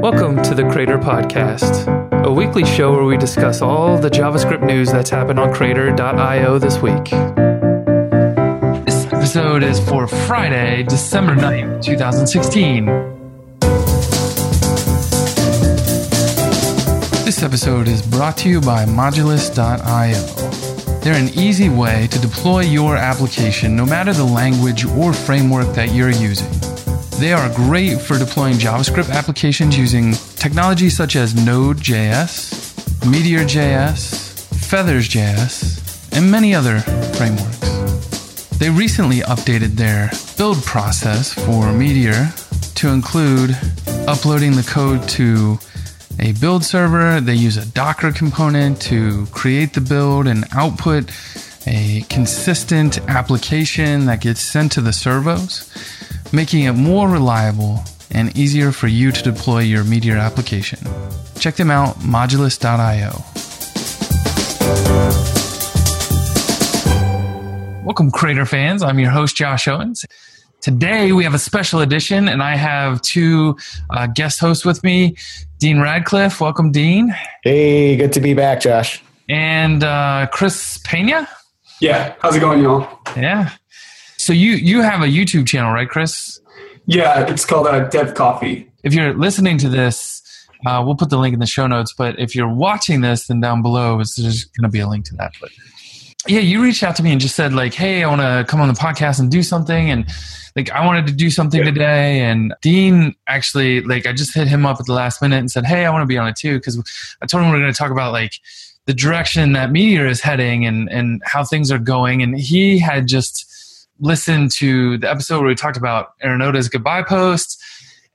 Welcome to the Crater Podcast, a weekly show where we discuss all the JavaScript news that's happened on Crater.io this week. This episode is for Friday, December 9th, 2016. This episode is brought to you by Modulus.io. They're an easy way to deploy your application no matter the language or framework that you're using. They are great for deploying JavaScript applications using technologies such as Node.js, Meteor.js, Feathers.js, and many other frameworks. They recently updated their build process for Meteor to include uploading the code to a build server. They use a Docker component to create the build and output a consistent application that gets sent to the servos making it more reliable and easier for you to deploy your Meteor application. Check them out, modulus.io. Welcome, Crater fans. I'm your host, Josh Owens. Today we have a special edition, and I have two uh, guest hosts with me Dean Radcliffe. Welcome, Dean. Hey, good to be back, Josh. And uh, Chris Pena. Yeah, how's it going, y'all? Yeah, so you you have a YouTube channel, right, Chris? Yeah, it's called uh, Dev Coffee. If you're listening to this, uh, we'll put the link in the show notes. But if you're watching this, then down below is there's going to be a link to that. But yeah, you reached out to me and just said like, "Hey, I want to come on the podcast and do something," and like I wanted to do something yeah. today. And Dean actually like I just hit him up at the last minute and said, "Hey, I want to be on it too," because I told him we are going to talk about like the direction that Meteor is heading and and how things are going, and he had just listened to the episode where we talked about Arunoda's goodbye post.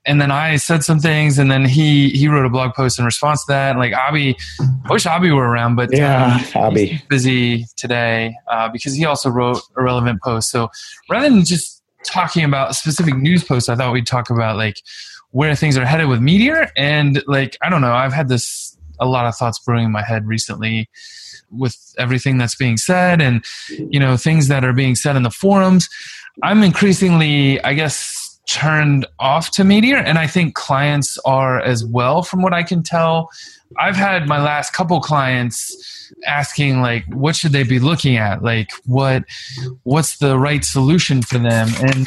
And then I said some things, and then he he wrote a blog post in response to that. And like Abby, I wish Abby were around, but yeah, um, Abby busy today uh, because he also wrote a relevant post. So rather than just talking about specific news posts, I thought we'd talk about like where things are headed with Meteor. And like I don't know, I've had this a lot of thoughts brewing in my head recently with everything that's being said and you know things that are being said in the forums i'm increasingly i guess turned off to meteor and i think clients are as well from what i can tell. I've had my last couple clients asking like what should they be looking at? Like what what's the right solution for them? And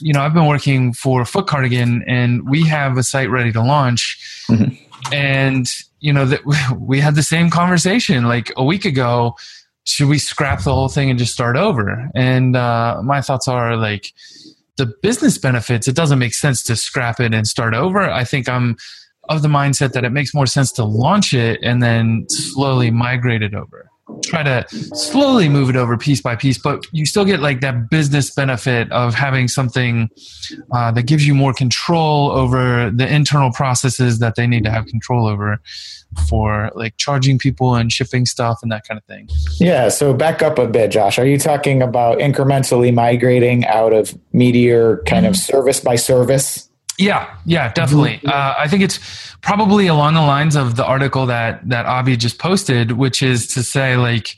you know i've been working for foot cardigan and we have a site ready to launch. Mm-hmm. And you know that we had the same conversation like a week ago should we scrap the whole thing and just start over? And uh, my thoughts are like the business benefits it doesn't make sense to scrap it and start over. I think i'm of the mindset that it makes more sense to launch it and then slowly migrate it over try to slowly move it over piece by piece but you still get like that business benefit of having something uh, that gives you more control over the internal processes that they need to have control over for like charging people and shipping stuff and that kind of thing. Yeah so back up a bit josh. Are you talking about incrementally migrating out of meteor kind mm-hmm. of service by service yeah, yeah, definitely. Mm-hmm. Uh, I think it's probably along the lines of the article that that Avi just posted, which is to say like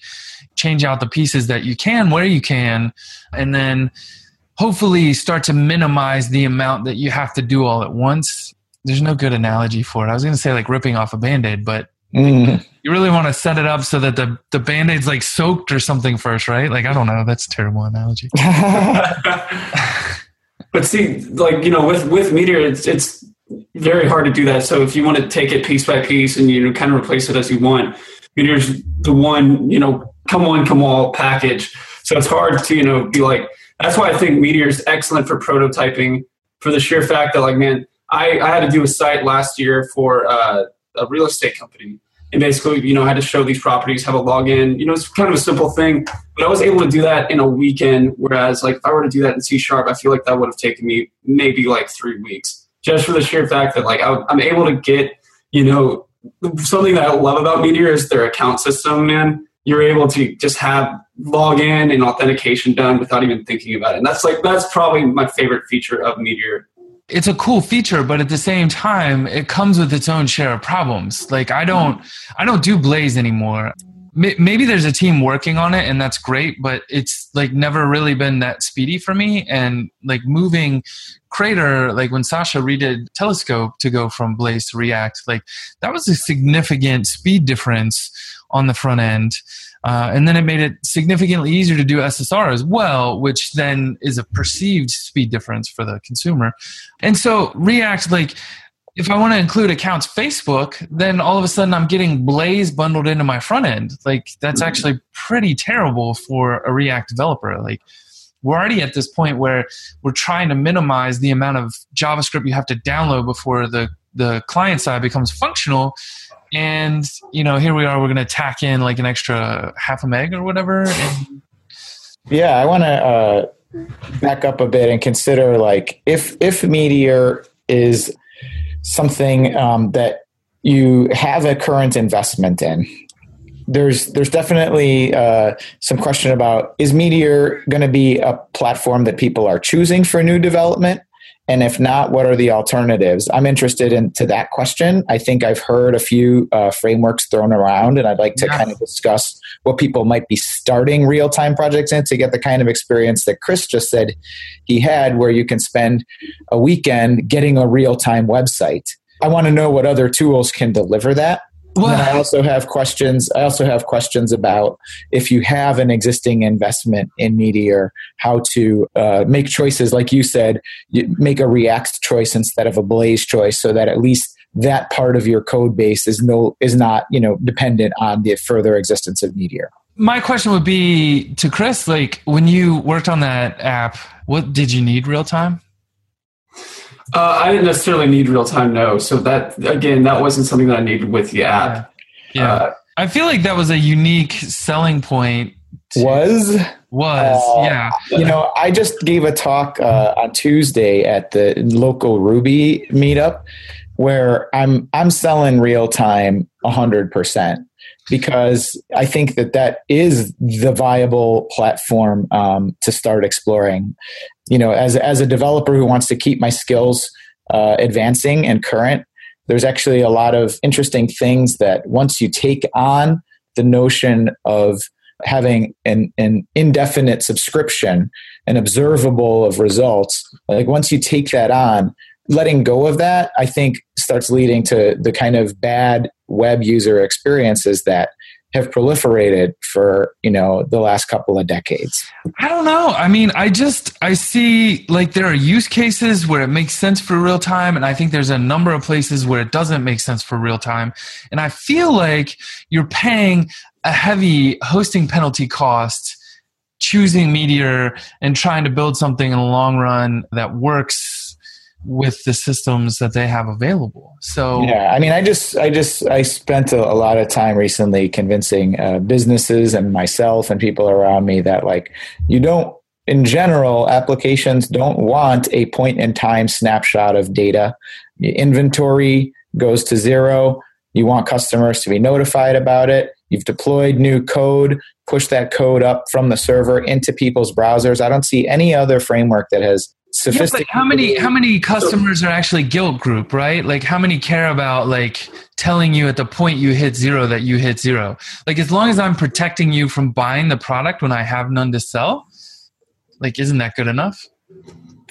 change out the pieces that you can where you can, and then hopefully start to minimize the amount that you have to do all at once. There's no good analogy for it. I was going to say like ripping off a band-aid, but mm. you really want to set it up so that the, the band-aid's like soaked or something first, right? Like, I don't know. That's a terrible analogy. But see, like you know, with with Meteor, it's it's very hard to do that. So if you want to take it piece by piece and you know kind of replace it as you want, Meteor's the one you know come one come all package. So it's hard to you know be like. That's why I think Meteor is excellent for prototyping, for the sheer fact that like man, I I had to do a site last year for uh, a real estate company and basically, you know, I had to show these properties, have a login. You know, it's kind of a simple thing, but I was able to do that in a weekend. Whereas, like, if I were to do that in C sharp, I feel like that would have taken me maybe like three weeks, just for the sheer fact that like I'm able to get, you know, something that I love about Meteor is their account system. Man, you're able to just have login and authentication done without even thinking about it. And that's like that's probably my favorite feature of Meteor it's a cool feature but at the same time it comes with its own share of problems. Like i don't i don't do blaze anymore. Maybe there's a team working on it and that's great but it's like never really been that speedy for me. And like moving crater like when Sacha redid telescope to go from blaze to react like that was a significant speed difference on the front end uh, and then it made it significantly easier to do ssr as well which then is a perceived speed difference for the consumer and so react like if I want to include accounts Facebook, then all of a sudden I'm getting Blaze bundled into my front end. Like that's mm-hmm. actually pretty terrible for a React developer. Like we're already at this point where we're trying to minimize the amount of JavaScript you have to download before the the client side becomes functional. And you know, here we are. We're to tack in like an extra half a meg or whatever. And- yeah, I want to uh, back up a bit and consider like if if Meteor is something um, that you have a current investment in there's there's definitely uh, some question about is meteor going to be a platform that people are choosing for new development and if not, what are the alternatives? I'm interested into that question. I think I've heard a few uh, frameworks thrown around, and I'd like to yeah. kind of discuss what people might be starting real time projects in to get the kind of experience that Chris just said he had, where you can spend a weekend getting a real time website. I want to know what other tools can deliver that. Well, I also have questions. I also have questions about if you have an existing investment in Meteor, how to uh, make choices. Like you said, you make a React choice instead of a Blaze choice, so that at least that part of your code base is no is not you know dependent on the further existence of Meteor. My question would be to Chris: like when you worked on that app, what did you need real time? Uh, I didn't necessarily need real time, no. So that again, that wasn't something that I needed with the app. Yeah, yeah. Uh, I feel like that was a unique selling point. Was was uh, yeah. You know, I just gave a talk uh, on Tuesday at the local Ruby meetup where I'm I'm selling real time hundred percent because I think that that is the viable platform um, to start exploring. You know, as as a developer who wants to keep my skills uh, advancing and current, there's actually a lot of interesting things that once you take on the notion of having an, an indefinite subscription, an observable of results, like once you take that on, letting go of that, I think, starts leading to the kind of bad web user experiences that have proliferated for you know the last couple of decades. I don't know. I mean i just i see like there are use cases where it makes sense for real time and i think there's a number of places where it doesn't make sense for real time. And i feel like you're paying a heavy hosting penalty cost choosing meteor and trying to build something in the long run that works with the systems that they have available. So yeah, I mean, I just, I just, I spent a, a lot of time recently convincing uh, businesses and myself and people around me that like you don't, in general, applications don't want a point in time snapshot of data. inventory goes to zero. You want customers to be notified about it. You've deployed new code, push that code up from the server into people's browsers. I don't see any other framework that has sophisticated. Yeah, how many how many customers are actually Gilt Groupe, right? Like how many care about like telling you at the point you hit zero that you hit zero? Like as long as I'm protecting you from buying the product when I have none to sell, like isn't that good enough?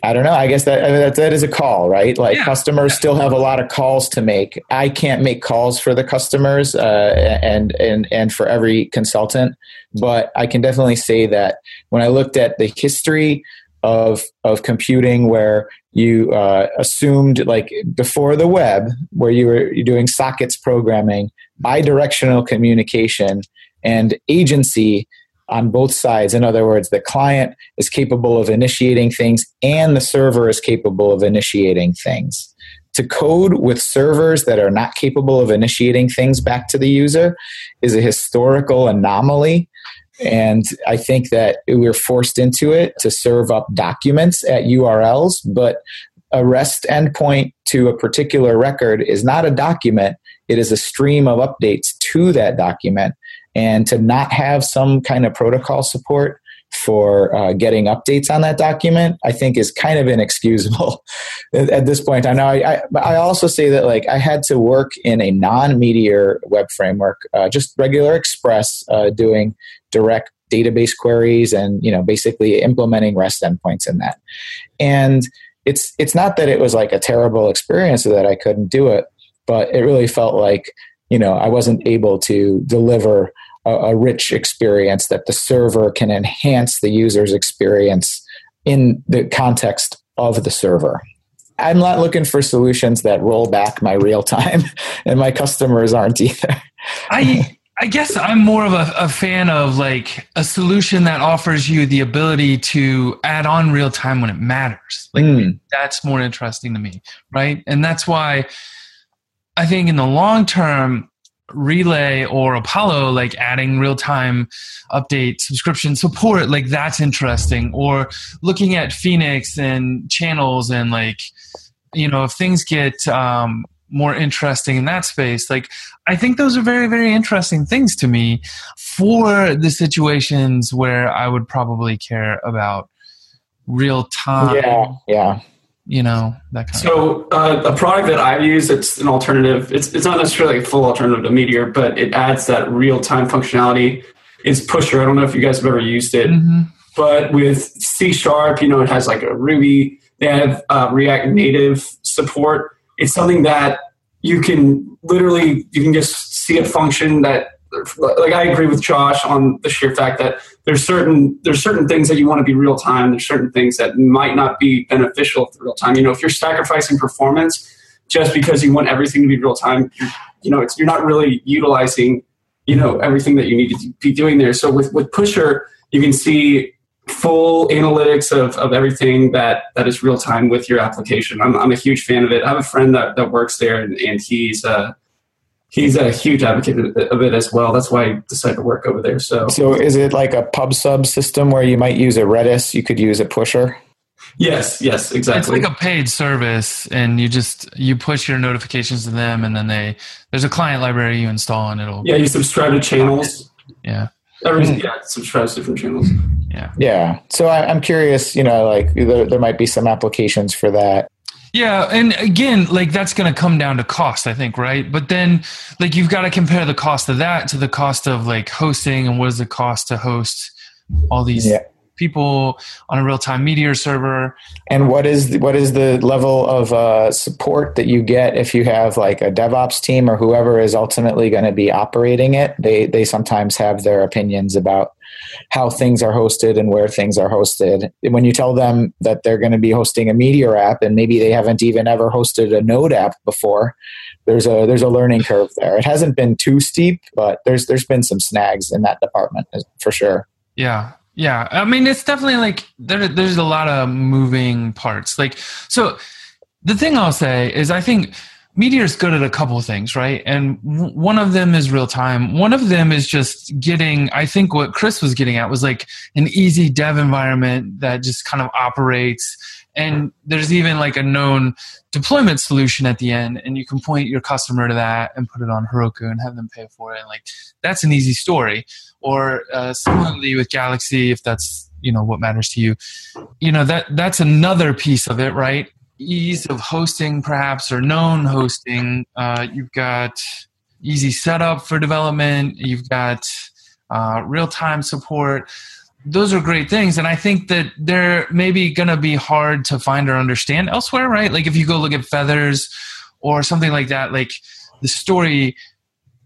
I don't know. I guess that, I mean, that that is a call, right? Like yeah. customers still have a lot of calls to make. I can't make calls for the customers uh, and and and for every consultant, but I can definitely say that when I looked at the history of of computing where you uh, assumed like before the web where you were doing sockets programming bidirectional communication and agency on both sides. In other words the client is capable of initiating things and the server is capable of initiating things. To code with servers that are not capable of initiating things back to the user is a historical anomaly and I think that we're forced into it to serve up documents at URLs, but a REST endpoint to a particular record is not a document, it is a stream of updates to that document. And to not have some kind of protocol support for uh, getting updates on that document, I think is kind of inexcusable at this point. I know. I, I, I, also say that like I had to work in a non-Meteor web framework, uh, just regular Express, uh, doing direct database queries and you know basically implementing REST endpoints in that. And it's it's not that it was like a terrible experience that I couldn't do it, but it really felt like you know I wasn't able to deliver a, a rich experience that the server can enhance the user's experience in the context of the server. I'm not looking for solutions that roll back my real time, and my customers aren't either. I I guess I'm more of a, a, fan of like a solution that offers you the ability to add on real time when it matters. Like mm. that's more interesting to me, right? And that's why I think in the long term, relay or apollo like adding real-time update subscription support like that's interesting. Or looking at phoenix and channels and like you know if things get um, more interesting in that space like i think those are very very interesting things to me for the situations where i would probably care about real time yeah yeah you know that kind so uh, a product that i've used it's an alternative it's, it's not necessarily a full alternative to meteor but it adds that real-time functionality is pusher i don't know if you guys have ever used it mm-hmm. but with c sharp you know it has like a ruby they have uh, react native support it's something that you can literally you can just see a function that like I agree with Josh on the sheer fact that there's certain there's certain things that you want to be real time. There's certain things that might not be beneficial to real time. You know, if you're sacrificing performance just because you want everything to be real time, you know, it's you're not really utilizing you know everything that you need to be doing there. So with with Pusher, you can see full analytics of, of everything that that is real time with your application. I'm I'm a huge fan of it. I have a friend that that works there, and, and he's uh he's a huge advocate of it as well. That's why I decided to work over there. So, so is it like a pub sub system where you might use a Redis, you could use a pusher? Yes, yes, exactly. It's like a paid service, and you just you push your notifications to them, and then they there's a client library you install, and it'll yeah you subscribe to channels. Yeah, everything. Mm-hmm. Yeah, subscribes to different channels. Yeah, yeah. So I, I'm curious. You know, like there, there might be some applications for that. Yeah, and again, like that's going to come down to cost, I think, right? But then, like you've got to compare the cost of that to the cost of like hosting, and what is the cost to host all these yeah. people on a real time Meteor server? And what is the, what is the level of uh, support that you get if you have like a DevOps team or whoever is ultimately going to be operating it? They they sometimes have their opinions about how things are hosted and where things are hosted. When you tell them that they're going to be hosting a Meteor app and maybe they haven't even ever hosted a Node app before, there's a there's a learning curve there. It hasn't been too steep, but there's there's been some snags in that department for sure. Yeah. Yeah. I mean, it's definitely like there, there's a lot of moving parts. Like, so the thing I'll say is I think Meteor is good at a couple of things, right? And w- one of them is real time. One of them is just getting, I think what Chris was getting at was like an easy dev environment that just kind of operates. And there's even like a known deployment solution at the end, and you can point your customer to that and put it on Heroku and have them pay for it. And like that's an easy story. Or uh, similarly with Galaxy, if that's you know what matters to you, you know that that's another piece of it, right? Ease of hosting, perhaps, or known hosting. Uh, you've got easy setup for development. You've got uh, real time support. Those are great things. And I think that they're maybe going to be hard to find or understand elsewhere, right? Like if you go look at Feathers or something like that, like the story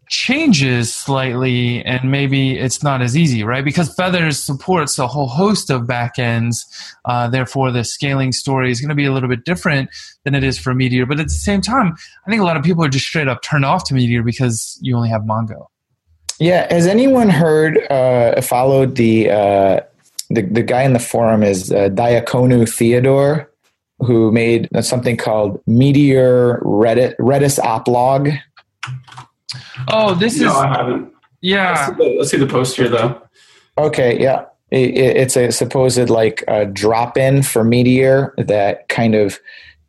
changes slightly and maybe it's not as easy right? Because feathers supports a whole host of backends uh, therefore the scaling story is going to be a little bit different than it is for meteor. But at the same time i think a lot of people are just straight up turned off to meteor because you only have mongo. Yeah has anyone heard uh, followed the uh, the, the guy in the forum is uh, Diaconu Theodor who made something called meteor Reddit, redis oplog Oh, this no, is. I haven't. Yeah. Let's see, the, let's see the post here, though. Okay, yeah. It, it's a supposed like a drop in for Meteor that kind of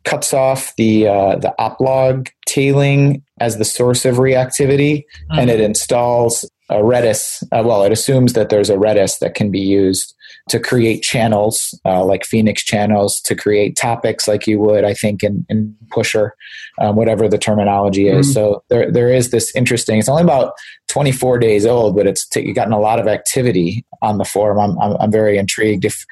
cuts off the uh, the oplog tailing as the source of reactivity, mm-hmm. and it installs a Redis. Uh, well, it assumes that there's a Redis that can be used to create channels uh, like Phoenix channels, to create topics like you would, I think, in, in Pusher, um, whatever the terminology is. Mm-hmm. So there, there is this interesting, it's only about 24 days old, but it's t- gotten a lot of activity on the forum. I'm, I'm, I'm very intrigued. If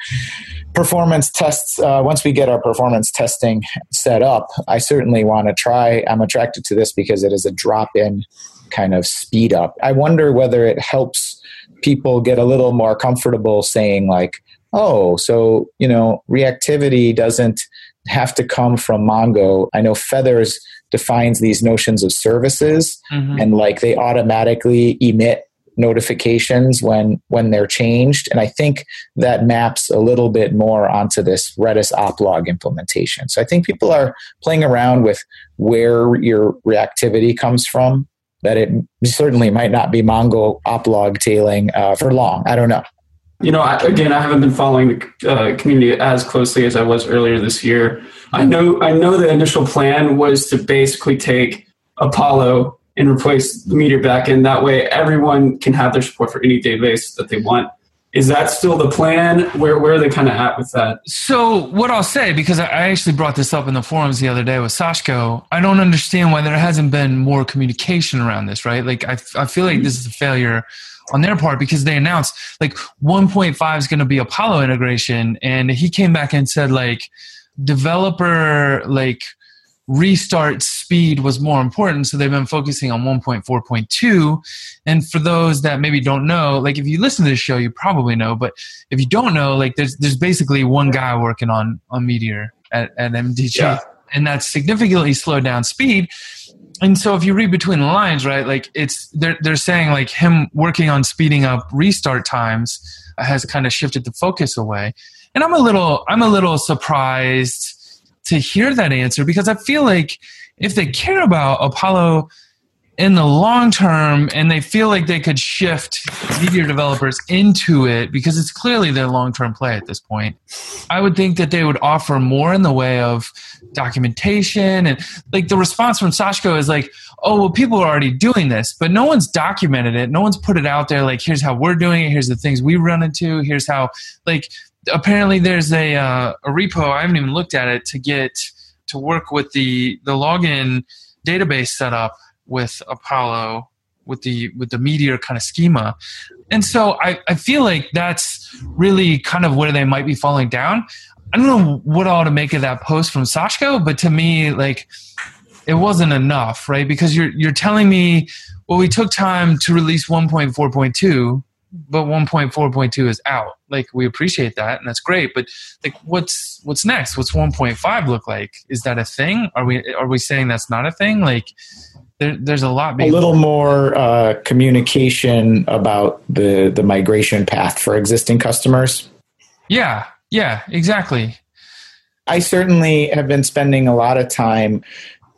performance tests, uh, once we get our performance testing set up, I certainly want to try. I'm attracted to this because it is a drop in kind of speed up. I wonder whether it helps people get a little more comfortable saying, like, oh, so, you know, reactivity doesn't have to come from Mongo. I know Feathers defines these notions of services mm-hmm. and like they automatically emit notifications when when they're changed and i think that maps a little bit more onto this redis oplog implementation so i think people are playing around with where your reactivity comes from that it certainly might not be mongo oplog tailing uh, for long i don't know you know, I, again, I haven't been following the uh, community as closely as I was earlier this year. I know, I know, the initial plan was to basically take Apollo and replace the Meteor backend. That way, everyone can have their support for any database that they want. Is that still the plan? Where where are they kind of at with that? So what I'll say, because I actually brought this up in the forums the other day with Sashko, I don't understand why there hasn't been more communication around this. Right? Like I I feel like this is a failure on their part because they announced like 1.5 is going to be Apollo integration, and he came back and said like developer like restart speed was more important so they've been focusing on 1.4.2 and for those that maybe don't know like if you listen to this show you probably know but if you don't know like there's there's basically one guy working on on meteor at, at mdg yeah. and that's significantly slowed down speed and so if you read between the lines, right, like it's they're they're saying like him working on speeding up restart times has kind of shifted the focus away. And I'm a little I'm a little surprised to hear that answer because I feel like if they care about Apollo in the long term and they feel like they could shift Meteor developers into it because it's clearly their long term play at this point, I would think that they would offer more in the way of documentation and like the response from Sashko is like, oh well people are already doing this, but no one's documented it. No one's put it out there like here's how we're doing it, here's the things we run into, here's how like apparently there's a uh, a repo, I haven't even looked at it to get to work with the the login database setup with Apollo with the with the meteor kind of schema. And so I, I feel like that's really kind of where they might be falling down. I don't know what all to make of that post from sashko but to me like it wasn't enough right? Because you're you're telling me well we took time to release 1.4.2 but 1.4.2 is out like we appreciate that and that's great but like what's what's next what's 1.5 look like is that a thing are we are we saying that's not a thing like there, there's a lot. A little more uh, communication about the the migration path for existing customers. Yeah, yeah, exactly. I certainly have been spending a lot of time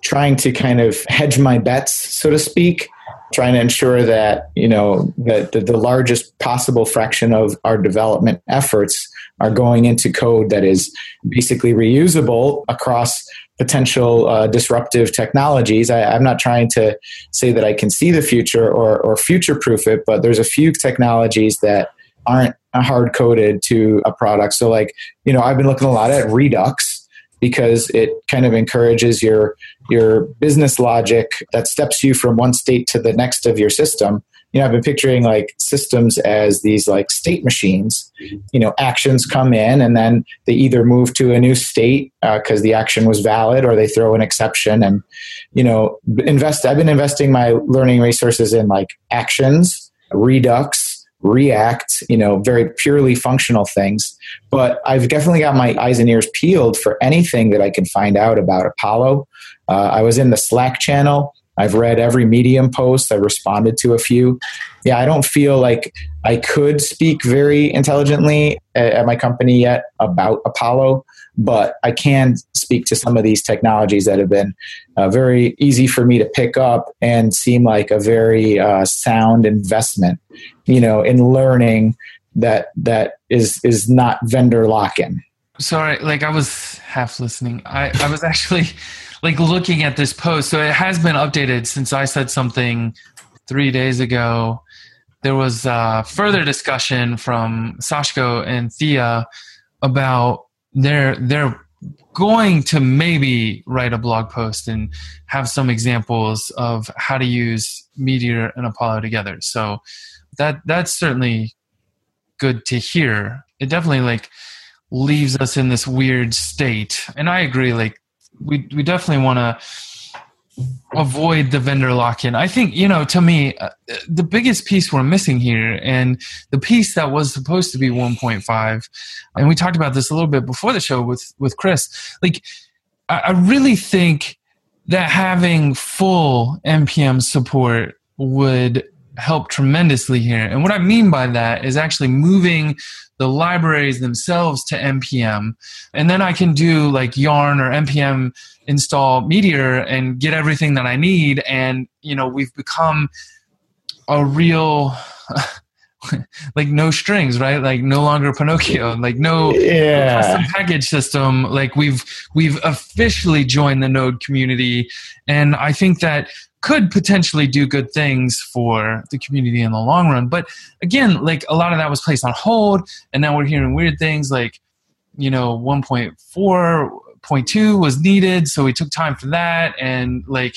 trying to kind of hedge my bets, so to speak, trying to ensure that you know that the, the largest possible fraction of our development efforts are going into code that is basically reusable across potential uh, disruptive technologies. I, am not trying to say that I can see the future or, or future proof it, but there's a few technologies that aren't hard coded to a product. So, like, you know, I've been looking a lot at Redux because it kind of encourages your your business logic that steps you from one state to the next of your system. You know i've been picturing like systems as these like state machines. You know actions come in and then they either move to a new state because uh, the action was valid or they throw an exception. And you know invest i've been investing my learning resources in like actions redux react you know very purely functional things. But i've definitely got my eyes and ears peeled for anything that i can find out about apollo uh, i was in the slack channel I've read every Medium post. I responded to a few. Yeah, I don't feel like I could speak very intelligently at, at my company yet about Apollo, but I can speak to some of these technologies that have been uh, very easy for me to pick up and seem like a very uh, sound investment, you know, in learning that that is is not vendor lock-in. Sorry, like I was half listening. I, I was actually like looking at this post. So it has been updated since I said something three days ago. there was uh, further discussion from Sashko and Thea about their their going to maybe write a blog post and have some examples of how to use Meteor and Apollo together. So that that's certainly good to hear. It definitely like leaves us in this weird state. And I agree like we we definitely want to avoid the vendor lock-in. I think you know to me uh, the biggest piece we're missing here, and the piece that was supposed to be 1.5, and we talked about this a little bit before the show with with Chris. Like, I, I really think that having full npm support would help tremendously here. And what I mean by that is actually moving the libraries themselves to npm and then i can do like yarn or npm install meteor and get everything that i need. And you know we've become a real like no strings right? Like no longer pinocchio. Like no, Yeah. custom package system. Like we've we've officially joined the node community. And i think that could potentially do good things for the community in the long run. But again like a lot of that was placed on hold and now we're hearing weird things like you know 1.4.2 was needed so we took time for that and like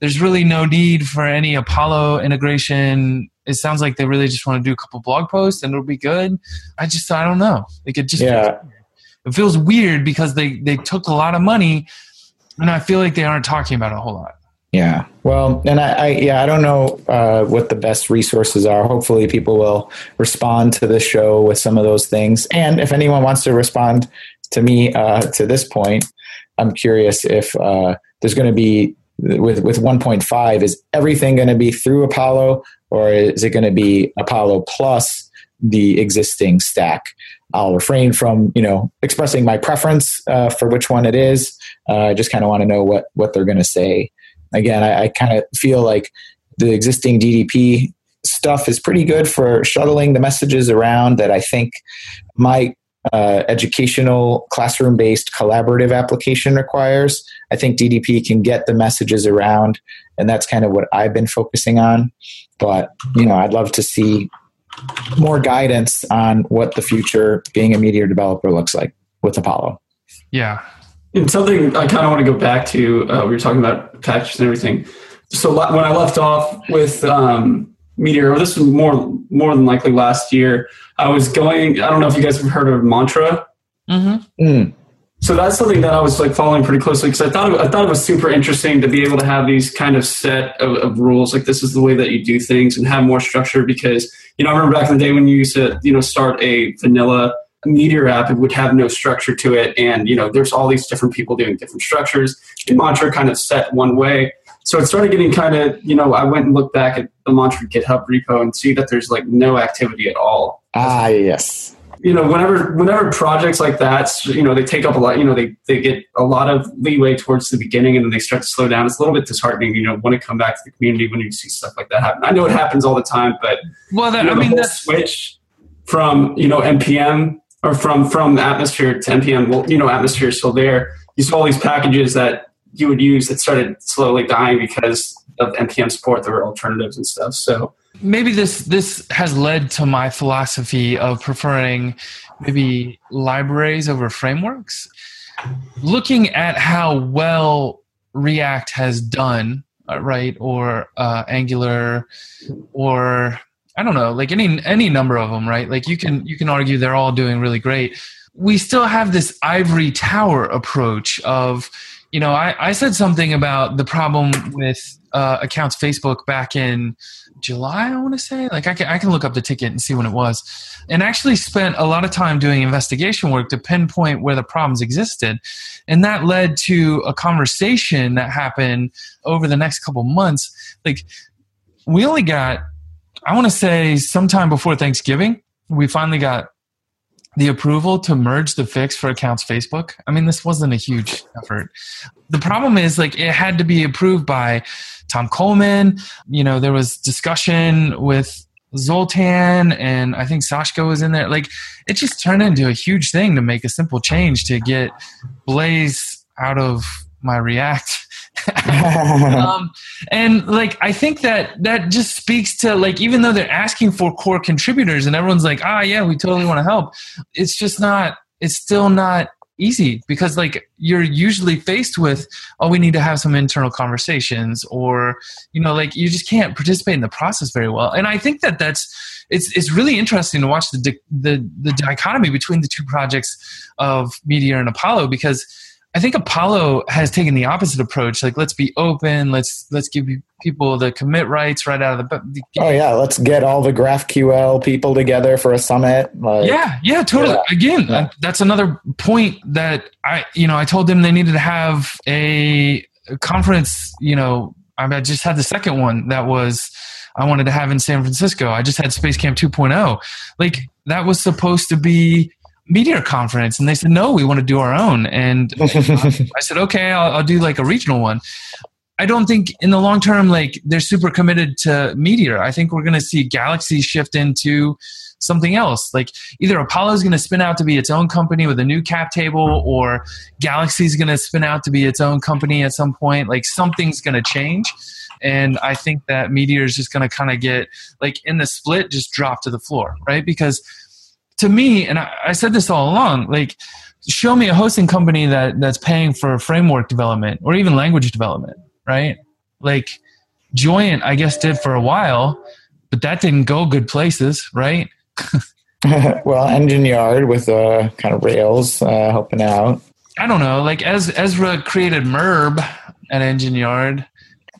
there's really no need for any apollo integration. It sounds like they really just want to do a couple blog posts and it'll be good. I just i don't know. Like it just Yeah. it feels weird because they they took a lot of money and i feel like they aren't talking about it a whole lot Yeah. Well, and I, I yeah, I don't know uh, what the best resources are. Hopefully, people will respond to the show with some of those things. And if anyone wants to respond to me uh, to this point, I'm curious if uh, there's going to be with with 1.5. Is everything going to be through Apollo, or is it going to be Apollo plus the existing stack? I'll refrain from you know expressing my preference uh, for which one it is. Uh, I just kind of want to know what what they're going to say again, I, I kind of feel like the existing DDP stuff is pretty good for shuttling the messages around that I think my uh, educational classroom based collaborative application requires. I think DDP can get the messages around, and that's kind of what I've been focusing on. But, you know, I'd love to see more guidance on what the future being a Meteor developer looks like with Apollo. yeah And something I kind of want to go back to, uh, we were talking about patches and everything. So when I left off with um, Meteor, this was more more than likely last year. I was going. I don't know if you guys have heard of Mantra. mm-hmm. Mm, So that's something that I was like following pretty closely because I thought it, I thought it was super interesting to be able to have these kind of set of, of rules. Like this is the way that you do things and have more structure. Because you know I remember back in the day when you used to you know start a vanilla Meteor app, it would have no structure to it, and you know there's all these different people doing different structures. And Mantra kind of set one way. So it started getting kind of you know I went and looked back at the Mantra GitHub repo and see that there's like no activity at all ah, yes. you know whenever whenever projects like that you know they take up a lot you know they they get a lot of leeway towards the beginning and then they start to slow down it's a little bit disheartening you know want to come back to the community when you see stuff like that happen i know it happens all the time but well that, you know, i the mean whole that's switch from you know npm or from from atmosphere to npm well you know atmosphere is still there. You saw all these packages that you would use that started slowly dying because of npm support. There were alternatives and stuff. So maybe this this has led to my philosophy of preferring maybe libraries over frameworks. Looking at how well react has done uh, right or uh, angular or i don't know like any any number of them right like you can you can argue they're all doing really great we still have this ivory tower approach of you know i, I said something about the problem with uh, accounts facebook back in July, I want to say. Like I can, I can look up the ticket and see when it was. And actually spent a lot of time doing investigation work to pinpoint where the problems existed. And that led to a conversation that happened over the next couple months. Like we only got, I want to say sometime before Thanksgiving, we finally got the approval to merge the fix for accounts Facebook. I mean, this wasn't a huge effort. The problem is like it had to be approved by Tom Coleman. You know, there was discussion with Zoltan and I think Sashko was in there. Like it just turned into a huge thing to make a simple change to get Blaze out of my React um, and like I think that that just speaks to like even though they're asking for core contributors and everyone's like ah yeah we totally want to help, it's just not. It's still not easy because like you're usually faced with oh we need to have some internal conversations or you know like you just can't participate in the process very well and i think that that's it's it's really interesting to watch the the the dichotomy between the two projects of meteor and apollo because I think Apollo has taken the opposite approach. Like, let's be open. Let's let's give people the commit rights right out of the. the oh yeah, let's get all the GraphQL people together for a summit. Like, yeah, yeah, totally. Yeah. Again, yeah. Uh, that's another point that I, you know, I told them they needed to have a conference. You know, I just had the second one that was I wanted to have in San Francisco. I just had Space Camp 2.0. Like that was supposed to be meteor conference and they said no we want to do our own. And i said okay I'll, I'll, do like a regional one. I don't think in the long term like they're super committed to meteor. I think we're going to see galaxy shift into something else. Like either apollo is going to spin out to be its own company with a new cap table or galaxy is going to spin out to be its own company at some point. Like something's going to change. And i think that meteor is just going to kind of get like in the split just drop to the floor right? Because to me, and I, I said this all along, like show me a hosting company that that's paying for framework development or even language development, right? Like Joyent, I guess, did for a while, but that didn't go good places, right? well, Engine Yard with uh, kind of Rails uh, helping out. I don't know. Like as Ezra created Merb at Engine Yard,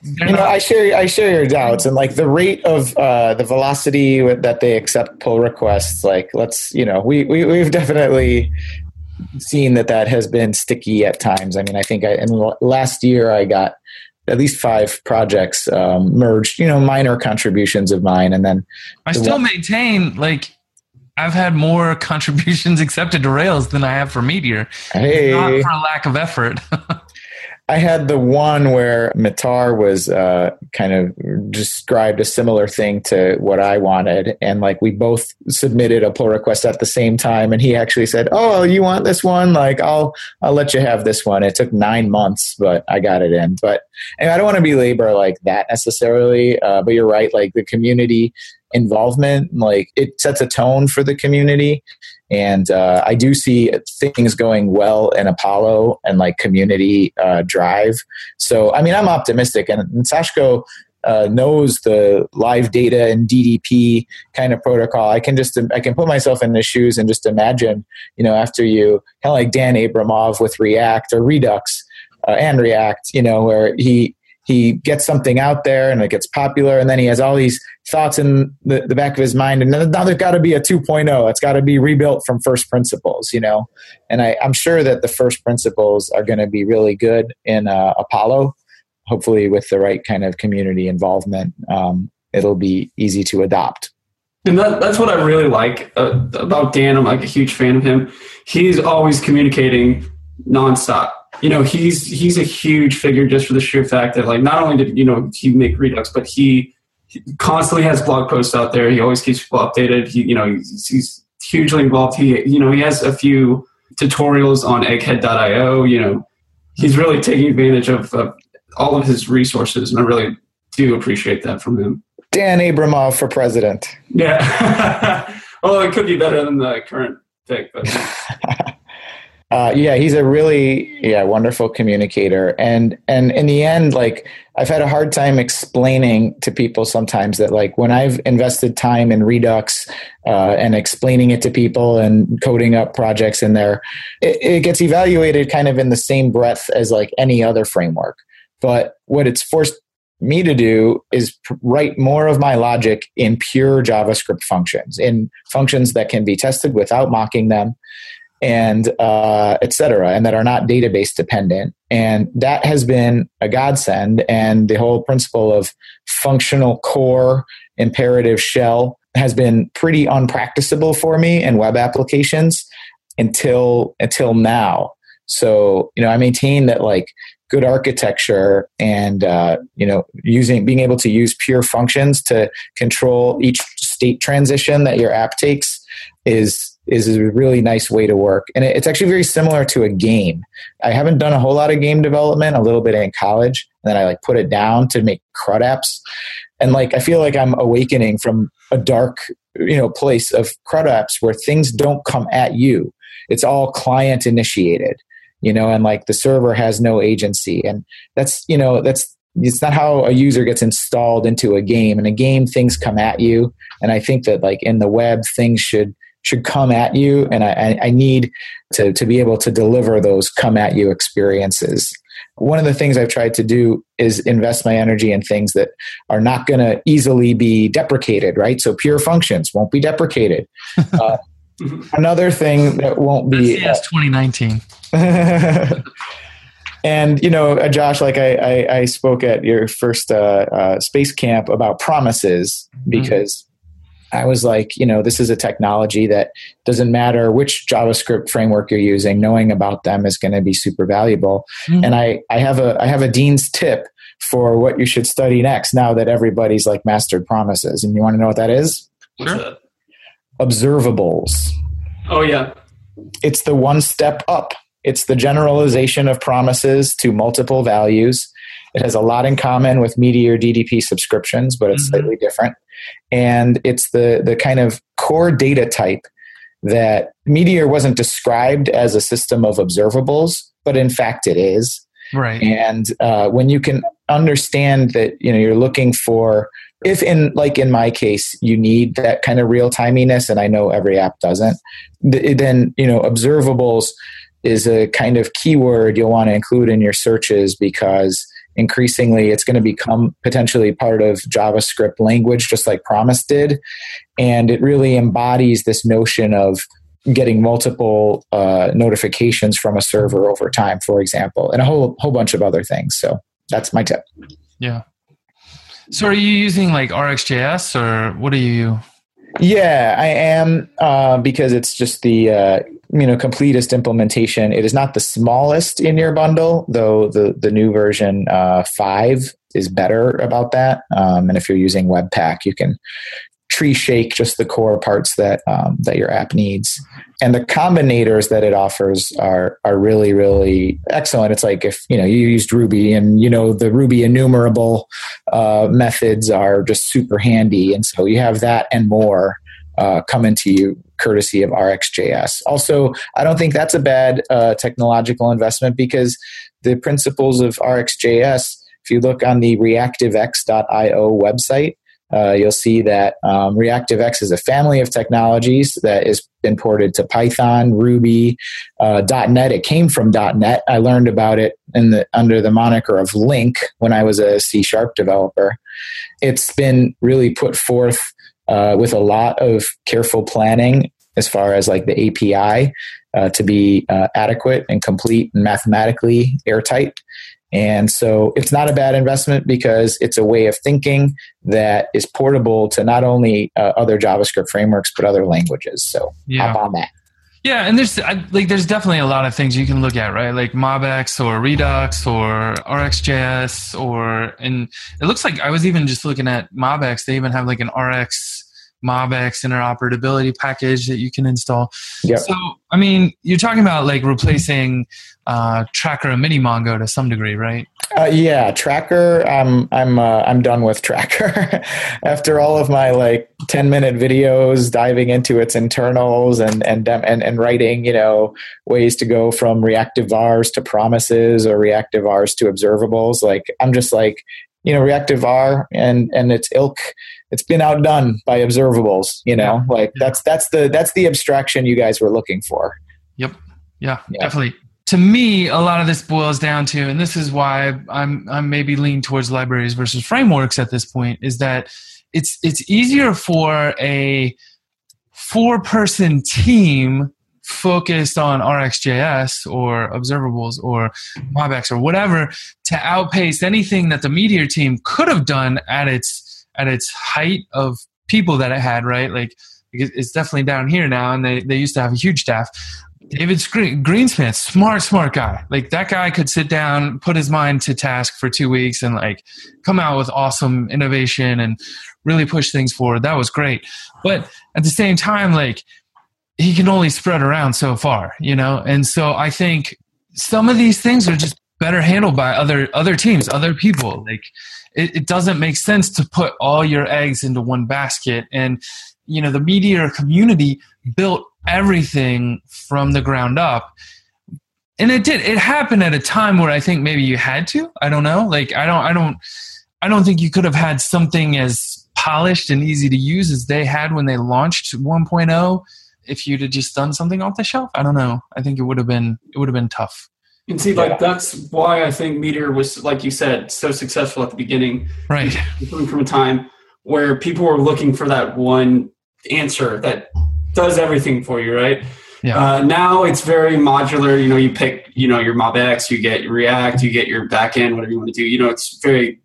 you know, I share I share your doubts, and like the rate of uh, the velocity that they accept pull requests. Like, let's you know, we, we we've definitely seen that that has been sticky at times. I mean, I think I, in last year I got at least five projects um, merged. You know, minor contributions of mine, and then I the still one- maintain like I've had more contributions accepted to Rails than I have for Meteor. Hey. Not for lack of effort. I had the one where Mitar was uh, kind of described a similar thing to what I wanted, and like we both submitted a pull request at the same time, and he actually said, "Oh, you want this one? Like, I'll I'll let you have this one." It took nine months, but I got it in. But and I don't want to belabor like that necessarily, uh, but you're right. Like the community involvement, like it sets a tone for the community, and uh, I do see things going well in Apollo and like community uh, drive. So, I mean, I'm optimistic. And, and Sashko uh, knows the live data and DDP kind of protocol. I can just I can put myself in the shoes and just imagine, you know, after you kind of like Dan Abramov with React or Redux uh, and React, you know, where he he gets something out there and it gets popular and then he has all these thoughts in the, the back of his mind and now there's got to be a 2.0 it's got to be rebuilt from first principles you know? And I, am sure that the first principles are going to be really good in uh, apollo. Hopefully with the right kind of community involvement um, it'll be easy to adopt. And that, that's what i really like uh, about dan. I'm like a huge fan of him. He's always communicating nonstop you know he's he's a huge figure just for the sheer fact that like not only did you know he make redux but he, he constantly has blog posts out there. He always keeps people updated. He you know he's, he's hugely involved. He you know he has a few tutorials on egghead.io you know. He's really taking advantage of, of all of his resources and i really do appreciate that from him. Dan abramov for president. Yeah. Well it could be better than the current pick but Uh, yeah, he's a really yeah wonderful communicator, and and in the end, like I've had a hard time explaining to people sometimes that like when I've invested time in Redux uh, and explaining it to people and coding up projects in there, it, it gets evaluated kind of in the same breath as like any other framework. But what it's forced me to do is write more of my logic in pure JavaScript functions, in functions that can be tested without mocking them and uh, et cetera, and that are not database dependent. And that has been a godsend. And the whole principle of functional core imperative shell has been pretty unpracticable for me in web applications until until now. So you know, I maintain that like good architecture and uh, you know using being able to use pure functions to control each state transition that your app takes is is a really nice way to work. And it's actually very similar to a game. I haven't done a whole lot of game development, a little bit in college, and then I like put it down to make CRUD apps. And like I feel like I'm awakening from a dark, you know, place of CRUD apps where things don't come at you. It's all client initiated, you know, and like the server has no agency. And that's, you know, that's it's not how a user gets installed into a game. In a game, things come at you, and I think that like in the web, things should should come at you, and I, I need to to be able to deliver those come at you experiences. One of the things I've tried to do is invest my energy in things that are not going to easily be deprecated, right? So pure functions won't be deprecated. Uh, another thing that won't be yes, 2019. And you know, uh, Josh, like I, I, I, spoke at your first uh, uh, space camp about promises mm-hmm. because. I was like, you know, this is a technology that doesn't matter which JavaScript framework you're using. Knowing about them is going to be super valuable. Mm-hmm. And I, I have a I have a dean's tip for what you should study next. Now that everybody's like mastered promises, and you want to know what that is? Sure. Observables. Oh yeah. It's the one step up it's the generalization of promises to multiple values. It has a lot in common with Meteor DDP subscriptions, but it's mm-hmm. slightly different. And it's the, the kind of core data type that Meteor wasn't described as a system of observables, but in fact it is. Right. And uh, when you can understand that you know you're looking for if in like in my case you need that kind of real timiness and i know every app doesn't then you know observables is a kind of keyword you'll want to include in your searches because increasingly it's going to become potentially part of JavaScript language, just like Promise did. And it really embodies this notion of getting multiple uh, notifications from a server over time, for example, and a whole whole bunch of other things. So that's my tip. Yeah. So are you using like RxJS or what are you? Yeah, I am uh, because it's just the uh, you know completest implementation. It is not the smallest in your bundle, though the the new version uh, five is better about that. Um, and if you're using Webpack, you can tree shake just the core parts that um, that your app needs. And the combinators that it offers are are really really excellent. It's like if you know you used Ruby and you know the Ruby enumerable uh, methods are just super handy, and so you have that and more uh, coming to you courtesy of RxJS. Also, I don't think that's a bad uh, technological investment because the principles of RxJS, if you look on the reactivex.io website, uh, you'll see that um, ReactiveX is a family of technologies that has been ported to Python, Ruby, uh, .NET. It came from .NET. I learned about it in the, under the moniker of LINQ when I was a C Sharp developer. It's been really put forth uh, with a lot of careful planning as far as like the API uh, to be uh, adequate and complete and mathematically airtight. And so it's not a bad investment because it's a way of thinking that is portable to not only uh, other JavaScript frameworks but other languages. So yeah. hop on that. Yeah, and there's like there's definitely a lot of things you can look at, right? Like MobX or Redux or RxJS or and it looks like I was even just looking at MobX. They even have like an RX MobX interoperability package that you can install. Yep. So, I mean, you're talking about like replacing uh, Tracker and Minimongo to some degree, right? Uh, yeah, Tracker. I'm I'm uh, I'm done with Tracker. After all of my like 10 minute videos diving into its internals and and and and writing, you know, ways to go from reactive vars to promises or reactive vars to observables. Like I'm just like you know reactive var and and its ilk it's been outdone by observables you know? Yeah. like that's that's the that's the abstraction you guys were looking for. Yep. Yeah, yeah, definitely. To me a lot of this boils down to and this is why i'm i'm maybe lean towards libraries versus frameworks at this point is that it's it's easier for a four person team focused on RxJS or observables or MobX or whatever to outpace anything that the Meteor team could have done at its at its height of people that it had, right? Like it's definitely down here now, and they, they used to have a huge staff. David Greenspan, smart, smart guy. Like that guy could sit down, put his mind to task for two weeks, and like come out with awesome innovation and really push things forward. That was great. But at the same time, like he can only spread around so far, you know? And so I think some of these things are just better handled by other other teams, other people. Like it, it doesn't make sense to put all your eggs into one basket. And you know, the meteor community built everything from the ground up. And it did. It happened at a time where I think maybe you had to. I don't know. Like I don't I don't I don't think you could have had something as polished and easy to use as they had when they launched 1.0 if you'd have just done something off the shelf. I don't know. I think it would have been it would have been tough. And see, like that's why I think Meteor was, like you said, so successful at the beginning. Right. Coming from a time where people were looking for that one answer that does everything for you, right? Yeah. Uh, now it's very modular. You know, you pick, you know, your MobX, you get React, you get your backend, whatever you want to do. You know, it's very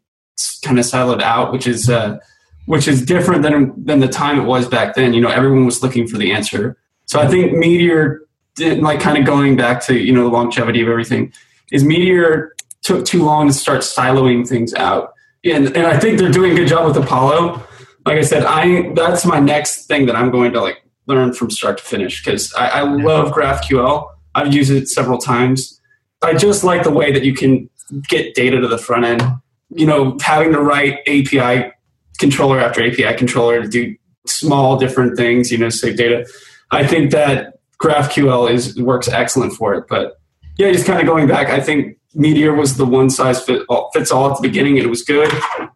kind of siloed out, which is uh, which is different than than the time it was back then. You know, everyone was looking for the answer. So I think Meteor did like kind of going back to you know the longevity of everything is Meteor took too long to start siloing things out, and and I think they're doing a good job with Apollo. Like I said, I that's my next thing that I'm going to like learn from start to finish because I, I love GraphQL. I've used it several times. I just like the way that you can get data to the front end. You know, having the right API controller after API controller to do small different things. You know, save data. I think that GraphQL is works excellent for it. But yeah, just kind of going back, I think Meteor was the one size fit all, fits all at the beginning. It was good,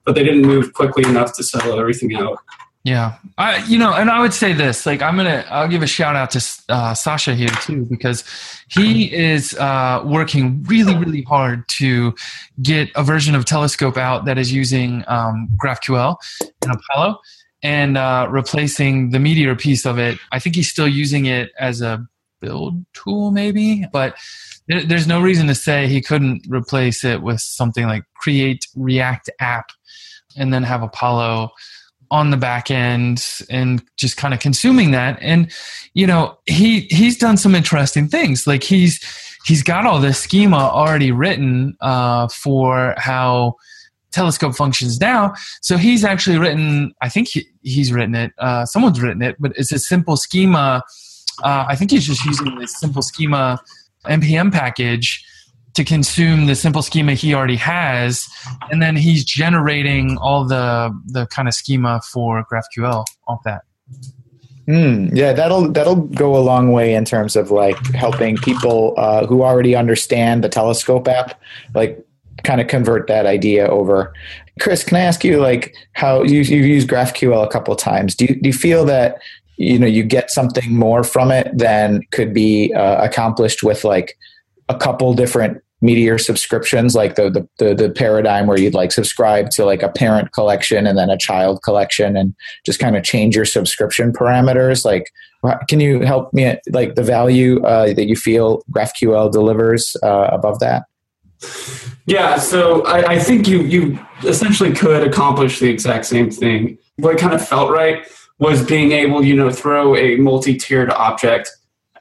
but they didn't move quickly enough to settle everything out. Yeah, I you know, and I would say this, like I'm gonna, I'll give a shout out to uh, Sacha here too because he is uh, working really, really hard to get a version of Telescope out that is using um, GraphQL and Apollo and uh, replacing the Meteor piece of it. I think he's still using it as a build tool, maybe, but there, there's no reason to say he couldn't replace it with something like Create React App and then have Apollo on the back end and just kind of consuming that and you know he he's done some interesting things like he's he's got all this schema already written uh, for how telescope functions now. So he's actually written, I think he, he's written it, uh, someone's written it, but it's a simple schema. Uh, I think he's just using this simple schema npm package to consume the simple schema he already has, and then he's generating all the the kind of schema for GraphQL off that. Mm, yeah, that'll that'll go a long way in terms of like helping people uh, who already understand the Telescope app, like kind of convert that idea over. Chris, can I ask you like how you, you've used GraphQL a couple times? Do you, do you feel that you know you get something more from it than could be uh, accomplished with like a couple different meteor subscriptions like the, the, the the paradigm where you'd like subscribe to like a parent collection and then a child collection and just kind of change your subscription parameters like can you help me like the value uh, that you feel graphql delivers uh, above that yeah, so I, I, think you you essentially could accomplish the exact same thing. What kind of felt right was being able, you know, throw a multi-tiered object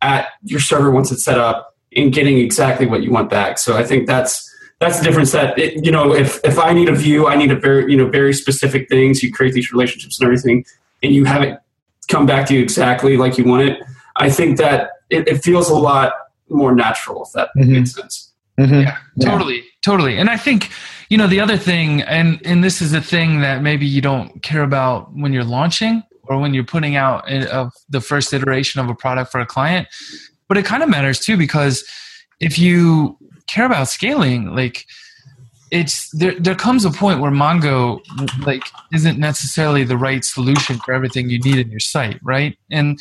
at your server once it's set up and getting exactly what you want back. So I think that's that's the difference. That it, you know, if if I need a view, I need a very you know very specific things. You create these relationships and everything, and you have it come back to you exactly like you want it. I think that it, it feels a lot more natural. If that mm-hmm. makes sense. Mm-hmm. Yeah, totally, yeah. totally. And I think, you know, the other thing, and and this is a thing that maybe you don't care about when you're launching or when you're putting out of the first iteration of a product for a client, but it kind of matters too because if you care about scaling, like it's there there comes a point where mongo like isn't necessarily the right solution for everything you need in your site right and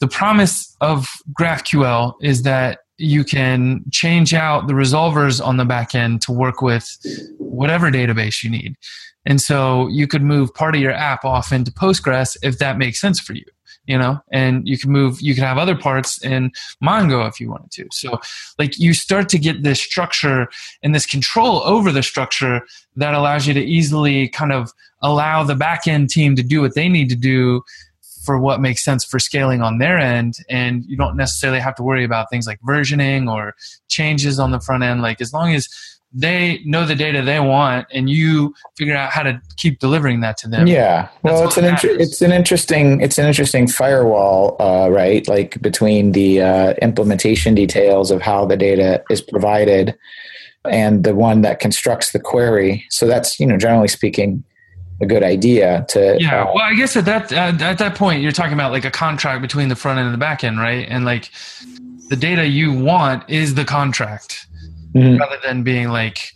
the promise of graphql is that you can change out the resolvers on the back end to work with whatever database you need. And so you could move part of your app off into Postgres if that makes sense for you, you know, and you can move, you can have other parts in Mongo if you wanted to. So like you start to get this structure and this control over the structure that allows you to easily kind of allow the back end team to do what they need to do for what makes sense for scaling on their end and you don't necessarily have to worry about things like versioning or changes on the front end like as long as they know the data they want, and you figure out how to keep delivering that to them. Yeah, well, it's an inter- it's an interesting it's an interesting firewall, uh, right? Like between the uh, implementation details of how the data is provided and the one that constructs the query. So that's you know generally speaking a good idea to Yeah, uh, well, I guess at that uh, at that point, you're talking about like a contract between the front end and the back end, right? And like the data you want is the contract, mhm. rather than being like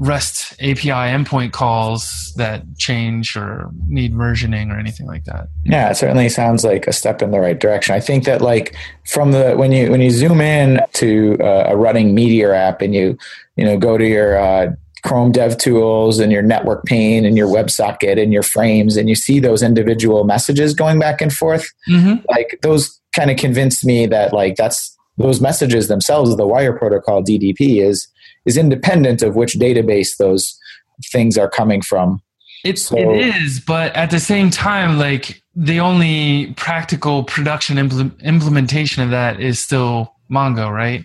REST API endpoint calls that change or need versioning or anything like that. Yeah, it certainly sounds like a step in the right direction. I think that like from the when you when you zoom in to uh, a running Meteor app and you you know go to your uh, Chrome Dev Tools and your network pane and your WebSocket and your frames and you see those individual messages going back and forth, Mm-hmm. like those kind of convinced me that like that's those messages themselves, the wire protocol DDP is is independent of which database those things are coming from. It, So- it is, but at the same time, like the only practical production impl- implementation of that is still Mongo, right?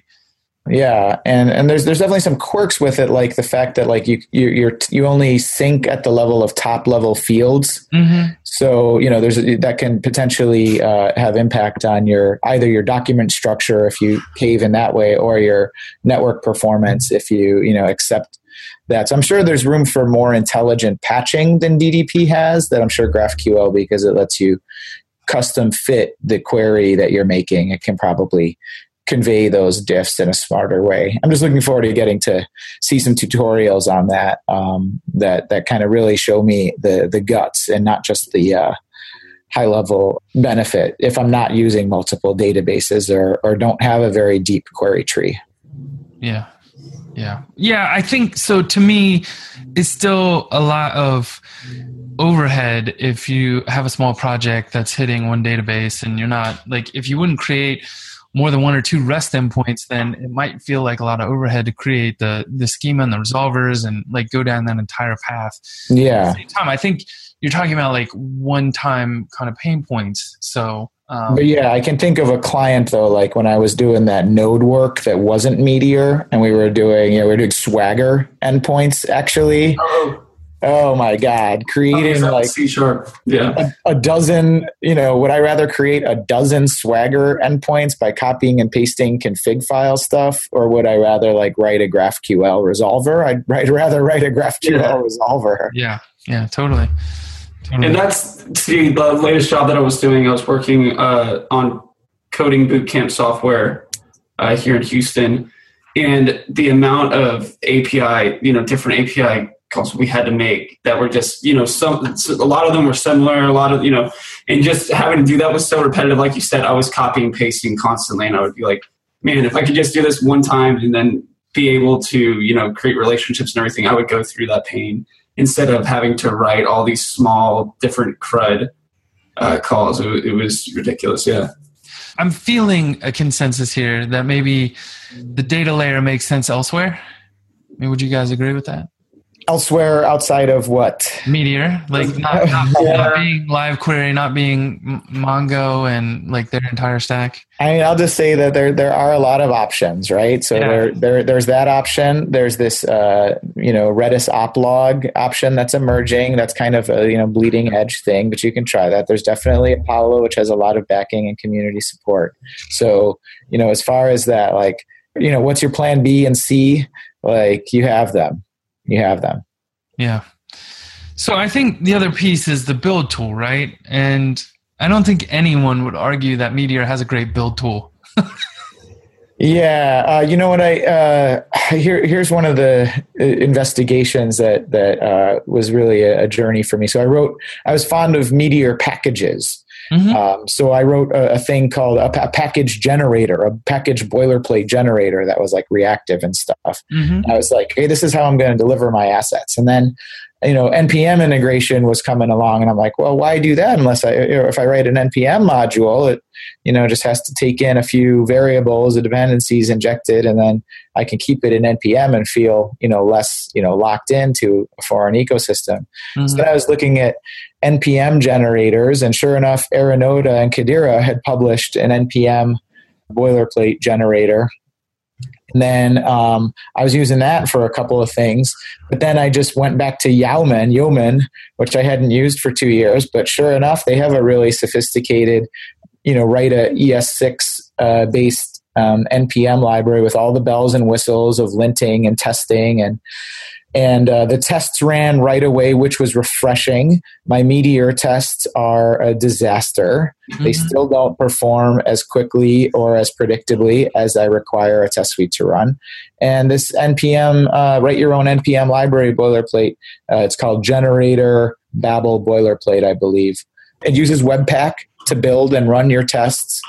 Yeah, and and there's there's definitely some quirks with it, like the fact that like you you you're, you only sync at the level of top level fields. Mm-hmm. So you know there's that can potentially uh, have impact on your either your document structure if you cave in that way, or your network performance if you you know accept that. So I'm sure there's room for more intelligent patching than DDP has. That I'm sure GraphQL because it lets you custom fit the query that you're making. It can probably convey those diffs in a smarter way. I'm just looking forward to getting to see some tutorials on that um, that that kind of really show me the the guts and not just the uh, high level benefit if I'm not using multiple databases or or don't have a very deep query tree. Yeah. Yeah. Yeah. I think so. To me, it's still a lot of overhead if you have a small project that's hitting one database and you're not like, if you wouldn't create more than one or two REST endpoints, then it might feel like a lot of overhead to create the, the schema and the resolvers and like go down that entire path. At Yeah. the same time, I think you're talking about like one time kind of pain points. So, um, But yeah, I can think of a client though, like when I was doing that node work that wasn't Meteor, and we were doing, you know, we were doing Swagger endpoints actually. Oh, Oh my God, creating like C sharp. Yeah. a, a dozen, you know, would I rather create a dozen Swagger endpoints by copying and pasting config file stuff, or would I rather like write a GraphQL resolver? I'd, I'd rather write a GraphQL Yeah. resolver. yeah. Yeah. Totally. totally. And that's see the latest job that I was doing. I was working uh, on coding bootcamp software uh, here in Houston, and the amount of API, you know, different API calls we had to make that were just, you know, some a lot of them were similar. A lot of you know, and just having to do that was so repetitive. Like you said, I was copying pasting constantly, and I would be like, man, if I could just do this one time and then be able to, you know, create relationships and everything, I would go through that pain instead of having to write all these small different crud uh, calls. It, it was ridiculous. Yeah. I'm feeling a consensus here that maybe the data layer makes sense elsewhere. I mean, would you guys agree with that? Elsewhere outside of what? Meteor, like not, not, Yeah. not being live query, not being Mongo and like their entire stack. I mean, I'll just say that there there are a lot of options, right? So Yeah. there, there there's that option. There's this uh, you know Redis oplog option that's emerging. That's kind of a you know bleeding edge thing, but you can try that. There's definitely Apollo, which has a lot of backing and community support. So you know, as far as that, like you know, what's your plan B and C? Like you have them, you have them. Yeah. So I think the other piece is the build tool, right? And I don't think anyone would argue that Meteor has a great build tool. Yeah, uh, you know what? I uh, here here's one of the uh, investigations that that uh, was really a, a journey for me. So I wrote. I was fond of Meteor packages. Mhm. Um, so I wrote a, a thing called a, pa- package generator, a package boilerplate generator that was like reactive and stuff. Mm-hmm. I was like, hey, this is how I'm going to deliver my assets. And then, you know, NPM integration was coming along, and I'm like, well, why do that unless I, you if I write an NPM module, it, you know, just has to take in a few variables, the dependencies injected, and then I can keep it in NPM and feel, you know, less, you know, locked into a foreign ecosystem. Mm-hmm. So then I was looking at NPM generators, and sure enough, Arunoda and Kadira had published an NPM boilerplate generator. And then um, I was using that for a couple of things. But then I just went back to Yeoman, Yeoman, which I hadn't used for two years. But sure enough, they have a really sophisticated, you know, write a ES6 uh, based um, NPM library with all the bells and whistles of linting and testing and and uh, the tests ran right away, which was refreshing. My Meteor tests are a disaster. Mm-hmm. They still don't perform as quickly or as predictably as I require a test suite to run. And this NPM, uh, write your own NPM library boilerplate, uh, it's called Generator Babel Boilerplate, I believe. It uses Webpack to build and run your tests.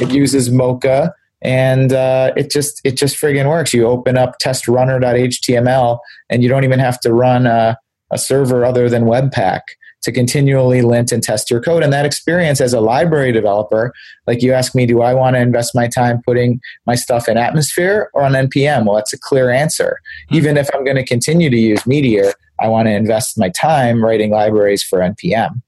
It uses Mocha and uh, it just it just friggin' works. You open up testrunner.html, and you don't even have to run a, a server other than Webpack to continually lint and test your code. And that experience as a library developer, like you ask me, do I want to invest my time putting my stuff in Atmosphere or on NPM? Well, that's a clear answer. Mm-hmm. Even if I'm going to continue to use Meteor, I want to invest my time writing libraries for NPM.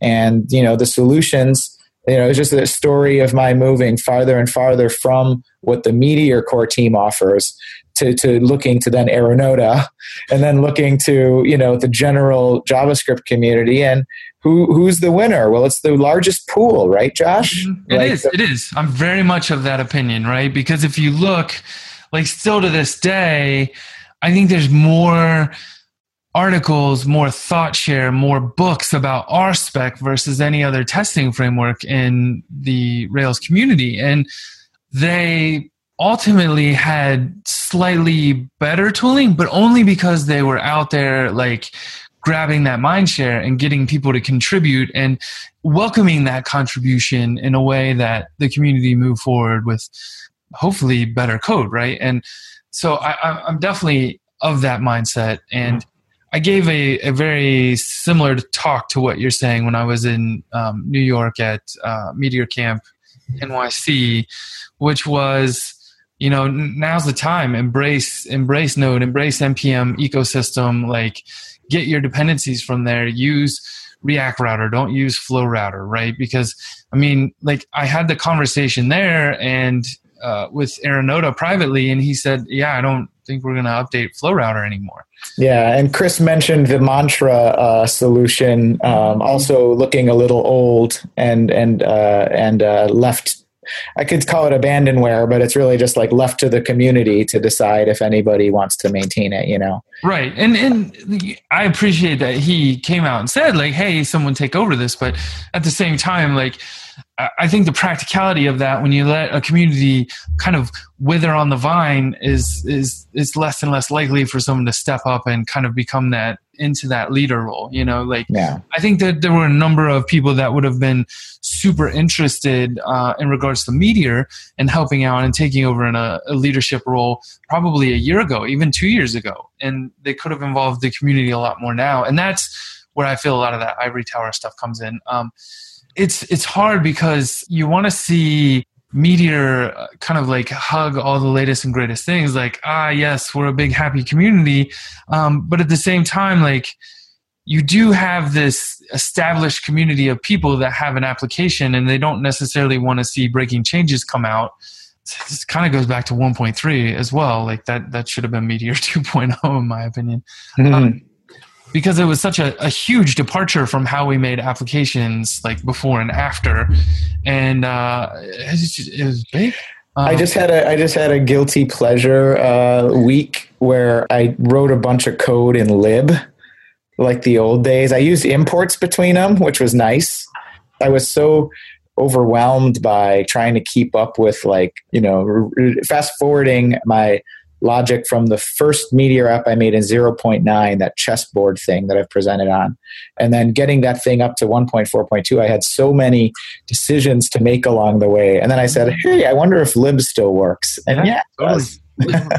And you know the solutions you know, it's just a story of my moving farther and farther from what the Meteor core team offers to, to looking to then Arunoda and then looking to, you know, the general JavaScript community and who who's the winner? Well, it's the largest pool, right, Josh? Mm-hmm. It like is. The- it is. I'm very much of that opinion, right? Because if you look, like still to this day, I think there's more articles, more thought share, more books about RSpec versus any other testing framework in the Rails community. And they ultimately had slightly better tooling, but only because they were out there like grabbing that mind share and getting people to contribute and welcoming that contribution in a way that the community move forward with hopefully better code, right? And so I, am definitely of that mindset. And mm-hmm. I gave a, a very similar talk to what you're saying when I was in um, New York at uh, Meteor Camp NYC, which was you know now's the time. Embrace embrace node embrace npm ecosystem. Like get your dependencies from there. Use react router. Don't use flow router right? Because i mean like i had the conversation there and uh, with Arunoda privately, and he said, "Yeah, I don't think we're going to update Flow Router anymore." Yeah, and Chris mentioned the Mantra uh, solution, um, also looking a little old and and uh, and uh, left. I could call it abandonware, but it's really just like left to the community to decide if anybody wants to maintain it. You know, right? And and I appreciate that he came out and said like, "Hey, someone take over this," but at the same time, like I think the practicality of that when you let a community kind of wither on the vine is is is less and less likely for someone to step up and kind of become that into that leader role. You know, like yeah. I think that there were a number of people that would have been super interested uh, in regards to Meteor and helping out and taking over in a, a leadership role probably a year ago, even two years ago, and they could have involved the community a lot more now. And that's where I feel a lot of that ivory tower stuff comes in. Um, it's it's hard because you want to see Meteor uh, kind of like hug all the latest and greatest things, like ah yes, we're a big happy community, um, but at the same time, like you do have this established community of people that have an application and they don't necessarily want to see breaking changes come out. This kind of goes back to 1.3 as well. Like that that should have been meteor 2.0 in my opinion. Mm-hmm. um, because it was such a, a huge departure from how we made applications like before and after. And uh, it, was big. Um, I just had a I just had a guilty pleasure uh, week where I wrote a bunch of code in lib, like the old days. I used imports between them, which was nice. I was so overwhelmed by trying to keep up with like you know fast forwarding my logic from the first Meteor app I made in 0.9, that chessboard thing that I've presented on. And then getting that thing up to 1.4.2, I had so many decisions to make along the way. And then I said, hey, I wonder if lib still works. And yeah, yeah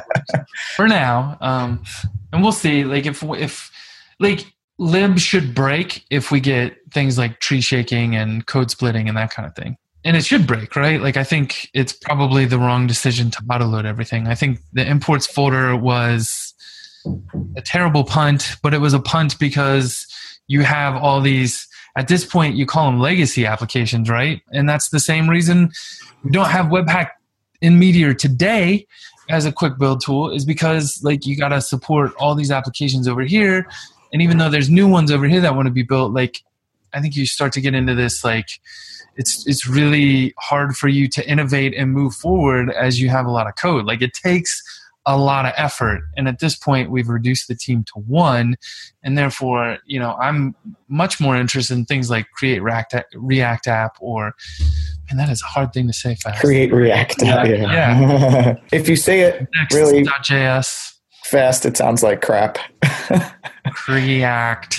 For now. Um, and we'll see. Like, if, if, like, lib should break if we get things like tree shaking and code splitting and that kind of thing and it should break, right? Like I think it's probably the wrong decision to autoload everything. I think the imports folder was a terrible punt, but it was a punt because you have all these at this point you call them legacy applications, right? And that's the same reason we don't have Webpack in Meteor today as a quick build tool is because like you got to support all these applications over here and even though there's new ones over here that want to be built like i think you start to get into this like it's it's really hard for you to innovate and move forward as you have a lot of code. Like it takes a lot of effort. And at this point we've reduced the team to one. And therefore you know i'm much more interested in things like create react, react app or and that is a hard thing to say fast. Create react app yeah, Yeah. if you say it Next, really .js fast. It sounds like crap. React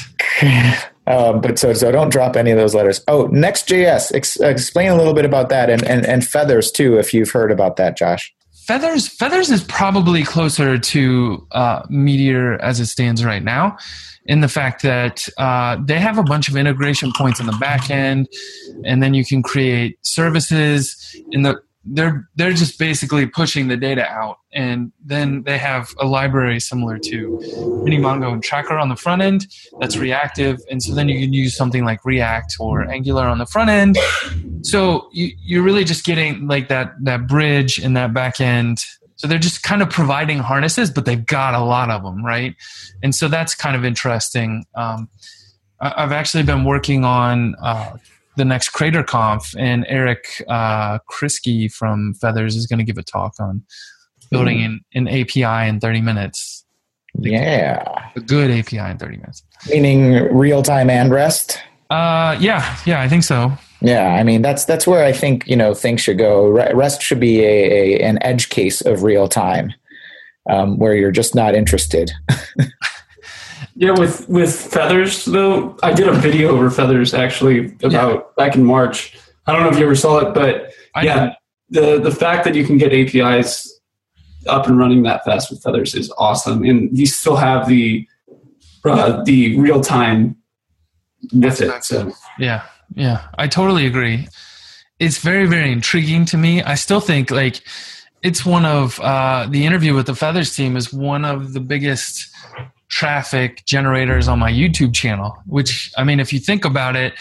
um, but so so don't drop any of those letters. Oh next.js Ex- explain a little bit about that and, and and feathers too if you've heard about that josh. Feathers feathers is probably closer to uh, meteor as it stands right now in the fact that uh, they have a bunch of integration points in the back end and then you can create services in the they're they're just basically pushing the data out. And then they have a library similar to minimongo and tracker on the front end that's reactive. And so then you can use something like react or angular on the front end. So you, you're really just getting like that that bridge and that back end. So they're just kind of providing harnesses but they've got a lot of them right? And so that's kind of interesting. Um, i've actually been working on uh, the next CraterConf, and Eric uh, Kryski from Feathers is going to give a talk on building an, an API in 30 minutes. yeah A good API in 30 minutes. meaning real time and rest Uh, yeah, yeah, I think so. Yeah, I mean that's that's where I think you know things should go. Rest should be a, a an edge case of real time, um, where you're just not interested. Yeah, with with feathers though, I did a video over feathers actually about back in March. I don't know if you ever saw it, but I yeah, the the fact that you can get APIs up and running that fast with feathers is awesome, and you still have the uh, the real time with it. So Yeah, yeah, I totally agree. It's very, very intriguing to me. I still think like it's one of uh, the interview with the Feathers team is one of the biggest traffic generators on my YouTube channel. Which I mean, if you think about it,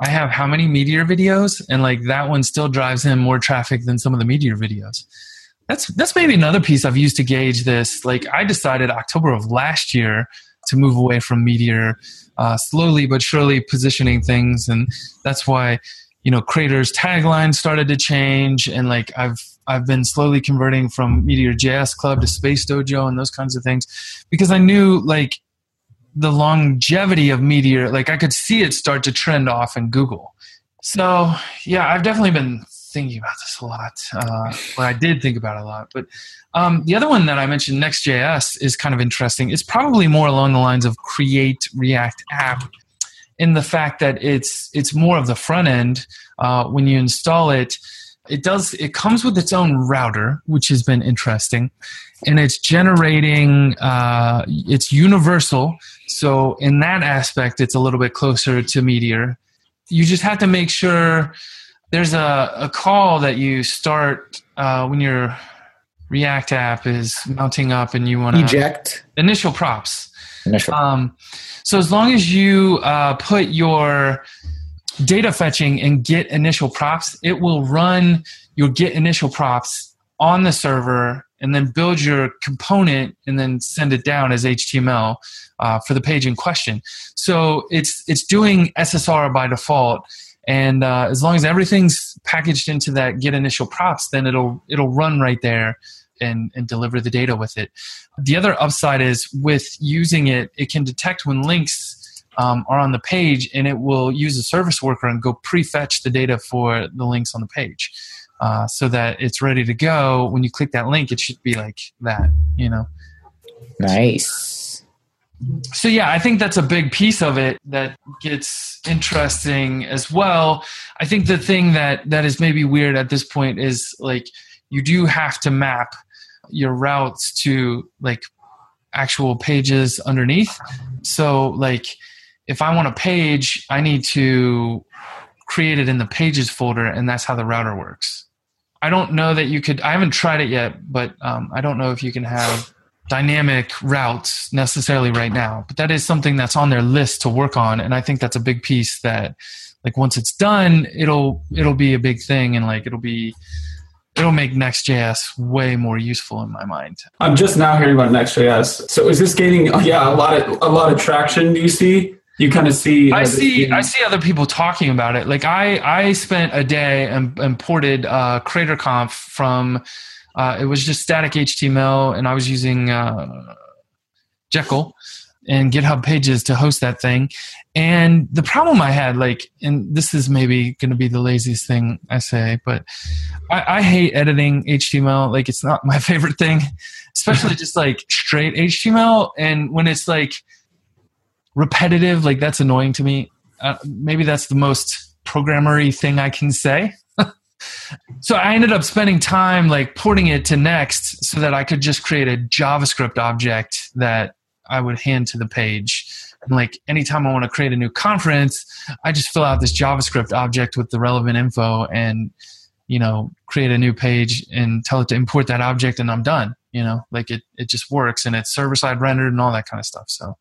I have how many Meteor videos, and like that one still drives in more traffic than some of the Meteor videos. That's that's maybe another piece I've used to gauge this. Like I decided October of last year to move away from Meteor, uh, slowly but surely positioning things, and that's why you know Crater's tagline started to change, and like I've I've been slowly converting from Meteor JS Club to Space Dojo and those kinds of things, because I knew like the longevity of Meteor, like I could see it start to trend off in Google. So yeah, I've definitely been thinking about this a lot. Uh, well, I did think about it a lot, but um, the other one that I mentioned, Next.js, is kind of interesting. It's probably more along the lines of create React app, in the fact that it's it's more of the front end. Uh, when you install it, it does it comes with its own router, which has been interesting, and it's generating. Uh, it's universal, so in that aspect, it's a little bit closer to Meteor. You just have to make sure there's a, a call that you start uh, when your React app is mounting up and you want to Eject initial props. Initial. Um, so as long as you uh, put your data fetching and get initial props, it will run your get initial props on the server and then build your component and then send it down as HTML uh, for the page in question. So it's it's doing SSR by default, and uh, as long as everything's packaged into that get initial props, then it'll it'll run right there and, and deliver the data with it. The other upside is with using it, it can detect when links um, are on the page and it will use a service worker and go prefetch the data for the links on the page. Uh, so that it's ready to go. When you click that link, it should be like that, you know. nice. So yeah, I think that's a big piece of it that gets interesting as well. I think the thing that that is maybe weird at this point is like you do have to map your routes to like actual pages underneath. So like if I want a page, I need to create it in the pages folder and that's how the router works. I don't know that you could I haven't tried it yet, but um, I don't know if you can have dynamic routes necessarily right now. But that is something that's on their list to work on and I think that's a big piece that like once it's done, it'll it'll be a big thing and like it'll be it'll make Next.js way more useful in my mind. I'm just now hearing about Next.js. So is this gaining? Oh, yeah, a lot of a lot of traction. Do you see? You kind of see. I see. I see other people talking about it. Like I, I spent a day and imported uh, CraterConf from. Uh, it was just static HTML, and I was using uh, Jekyll and GitHub pages to host that thing. And the problem I had, like, and this is maybe going to be the laziest thing I say, but I, I, hate editing HTML. Like, it's not my favorite thing, especially just like straight HTML. And when it's like repetitive, like, that's annoying to me. Uh, maybe that's the most programmery thing I can say. so I ended up spending time like porting it to Next so that I could just create a JavaScript object that I would hand to the page. And like anytime I want to create a new conference, I just fill out this JavaScript object with the relevant info and you know create a new page and tell it to import that object and I'm done. You know, like it it just works and it's server side rendered and all that kind of stuff. So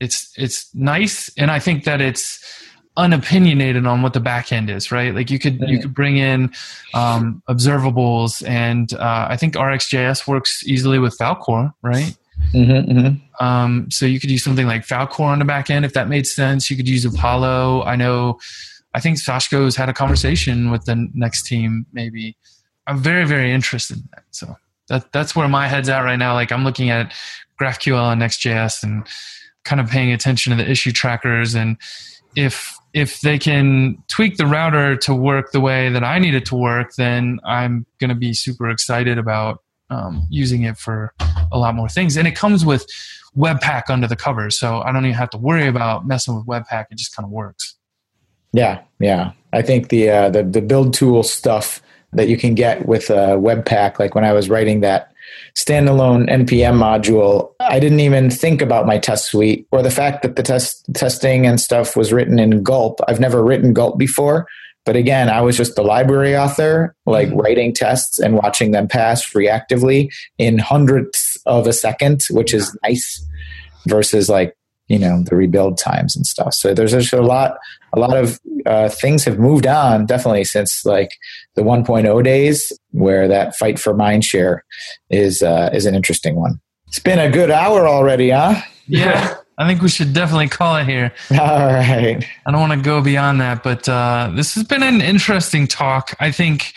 it's it's nice and I think that it's unopinionated on what the back end is right like you could you could bring in um, observables and uh, i think rxjs works easily with falcor right Mm-hmm, mm-hmm. Um, so you could use something like Falcor on the back end if that made sense. You could use Apollo. I know, I think Sashko has had a conversation with the next team. Maybe I'm very very interested in that. So that that's where my head's at right now. Like I'm looking at GraphQL and Next.js and kind of paying attention to the issue trackers and if if they can tweak the router to work the way that I need it to work, then I'm going to be super excited about um, using it for a lot more things. And it comes with Webpack under the cover, so I don't even have to worry about messing with Webpack. It just kind of works. Yeah, yeah. I think the uh, the the build tool stuff that you can get with uh, Webpack, like when I was writing that standalone npm module, I didn't even think about my test suite or the fact that the test testing and stuff was written in Gulp. I've never written Gulp before, but again, I was just the library author, like mm-hmm. writing tests and watching them pass reactively in hundredths of a second, which is nice versus like, you know, the rebuild times and stuff. So there's just a lot, a lot of uh, things have moved on definitely since like the 1.0 days where that fight for mindshare is, uh, is an interesting one. It's been a good hour already, huh? Yeah. I think we should definitely call it here. All right. I don't want to go beyond that, but uh, this has been an interesting talk. I think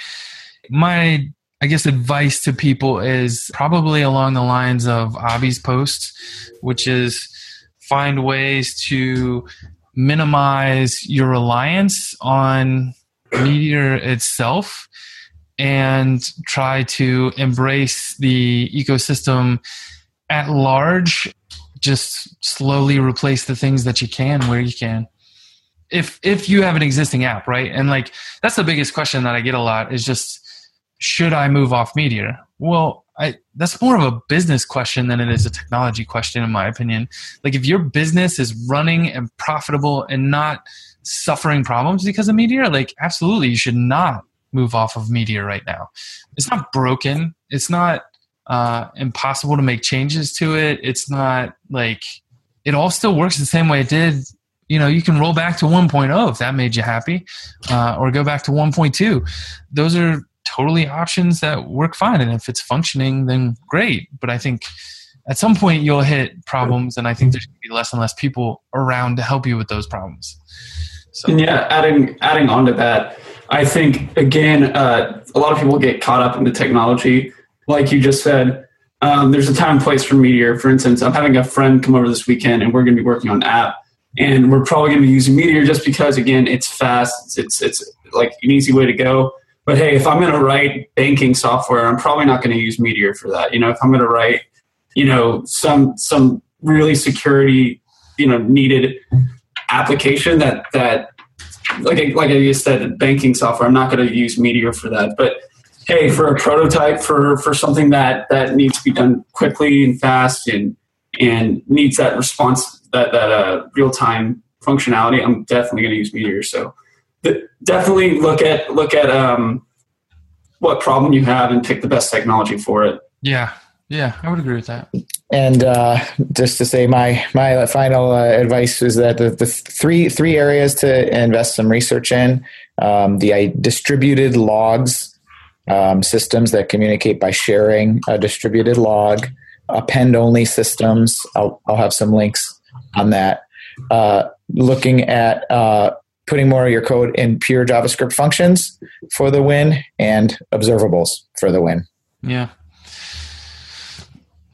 my, I guess, advice to people is probably along the lines of Avi's post, which is find ways to minimize your reliance on Meteor itself and try to embrace the ecosystem at large just slowly replace the things that you can where you can. If if you have an existing app right? And like that's the biggest question that i get a lot is just should i move off meteor well i that's more of a business question than it is a technology question in my opinion. Like if your business is running and profitable and not suffering problems because of meteor like absolutely you should not move off of meteor right now. It's not broken. It's not uh, impossible to make changes to it. It's not like it all still works the same way it did. You know, you can roll back to 1.0 if that made you happy, uh, or go back to 1.2. Those are totally options that work fine. And if it's functioning, then great. But I think at some point you'll hit problems, and I think there's going to be less and less people around to help you with those problems. So. And yeah, adding adding on to that, I think again, uh, a lot of people get caught up in the technology like you just said, um, there's a time and place for Meteor. For instance, I'm having a friend come over this weekend, and we're going to be working on an app, and we're probably going to be using Meteor just because, again, it's fast. It's, it's it's like an easy way to go. But hey, if I'm going to write banking software, I'm probably not going to use Meteor for that. You know, if I'm going to write, you know, some some really security, you know, needed application that that like like I just said, banking software, I'm not going to use Meteor for that. But hey, for a prototype for for something that that needs to be done quickly and fast and and needs that response that that uh, real time functionality, I'm definitely going to use Meteor. So definitely look at look at um, what problem you have and pick the best technology for it. Yeah, yeah, I would agree with that. And uh, just to say, my my final uh, advice is that the, the three three areas to invest some research in: um, the uh, distributed logs um, systems that communicate by sharing a distributed log, append only systems. I'll, I'll have some links on that. Uh, looking at uh, putting more of your code in pure JavaScript functions for the win and observables for the win. Yeah.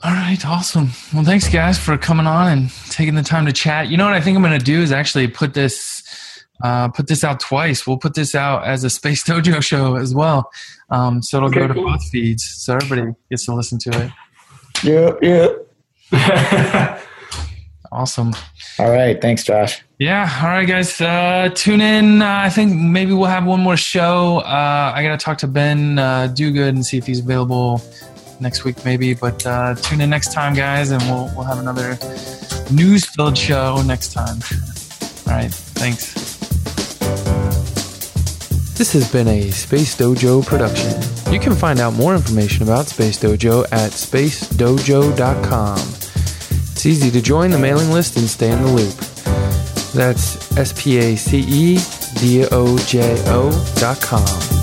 All right, awesome. Well, thanks guys for coming on and taking the time to chat. You know what I think I'm going to do is actually put this uh, put this out twice. We'll put this out as a Space Dojo show as well, um, so it'll okay, go to cool. both feeds, so everybody gets to listen to it. Yeah, yeah. awesome. All right, thanks, Josh. Yeah, all right, guys. Uh, tune in. Uh, I think maybe we'll have one more show. Uh, I got to talk to Ben uh, Duguid and see if he's available next week, maybe. But uh, tune in next time, guys, and we'll we'll have another news-filled show next time. All right, thanks. This has been a Space Dojo production. You can find out more information about Space Dojo at spacedojo.com. It's easy to join the mailing list and stay in the loop. That's S P A C E D O J O dot com.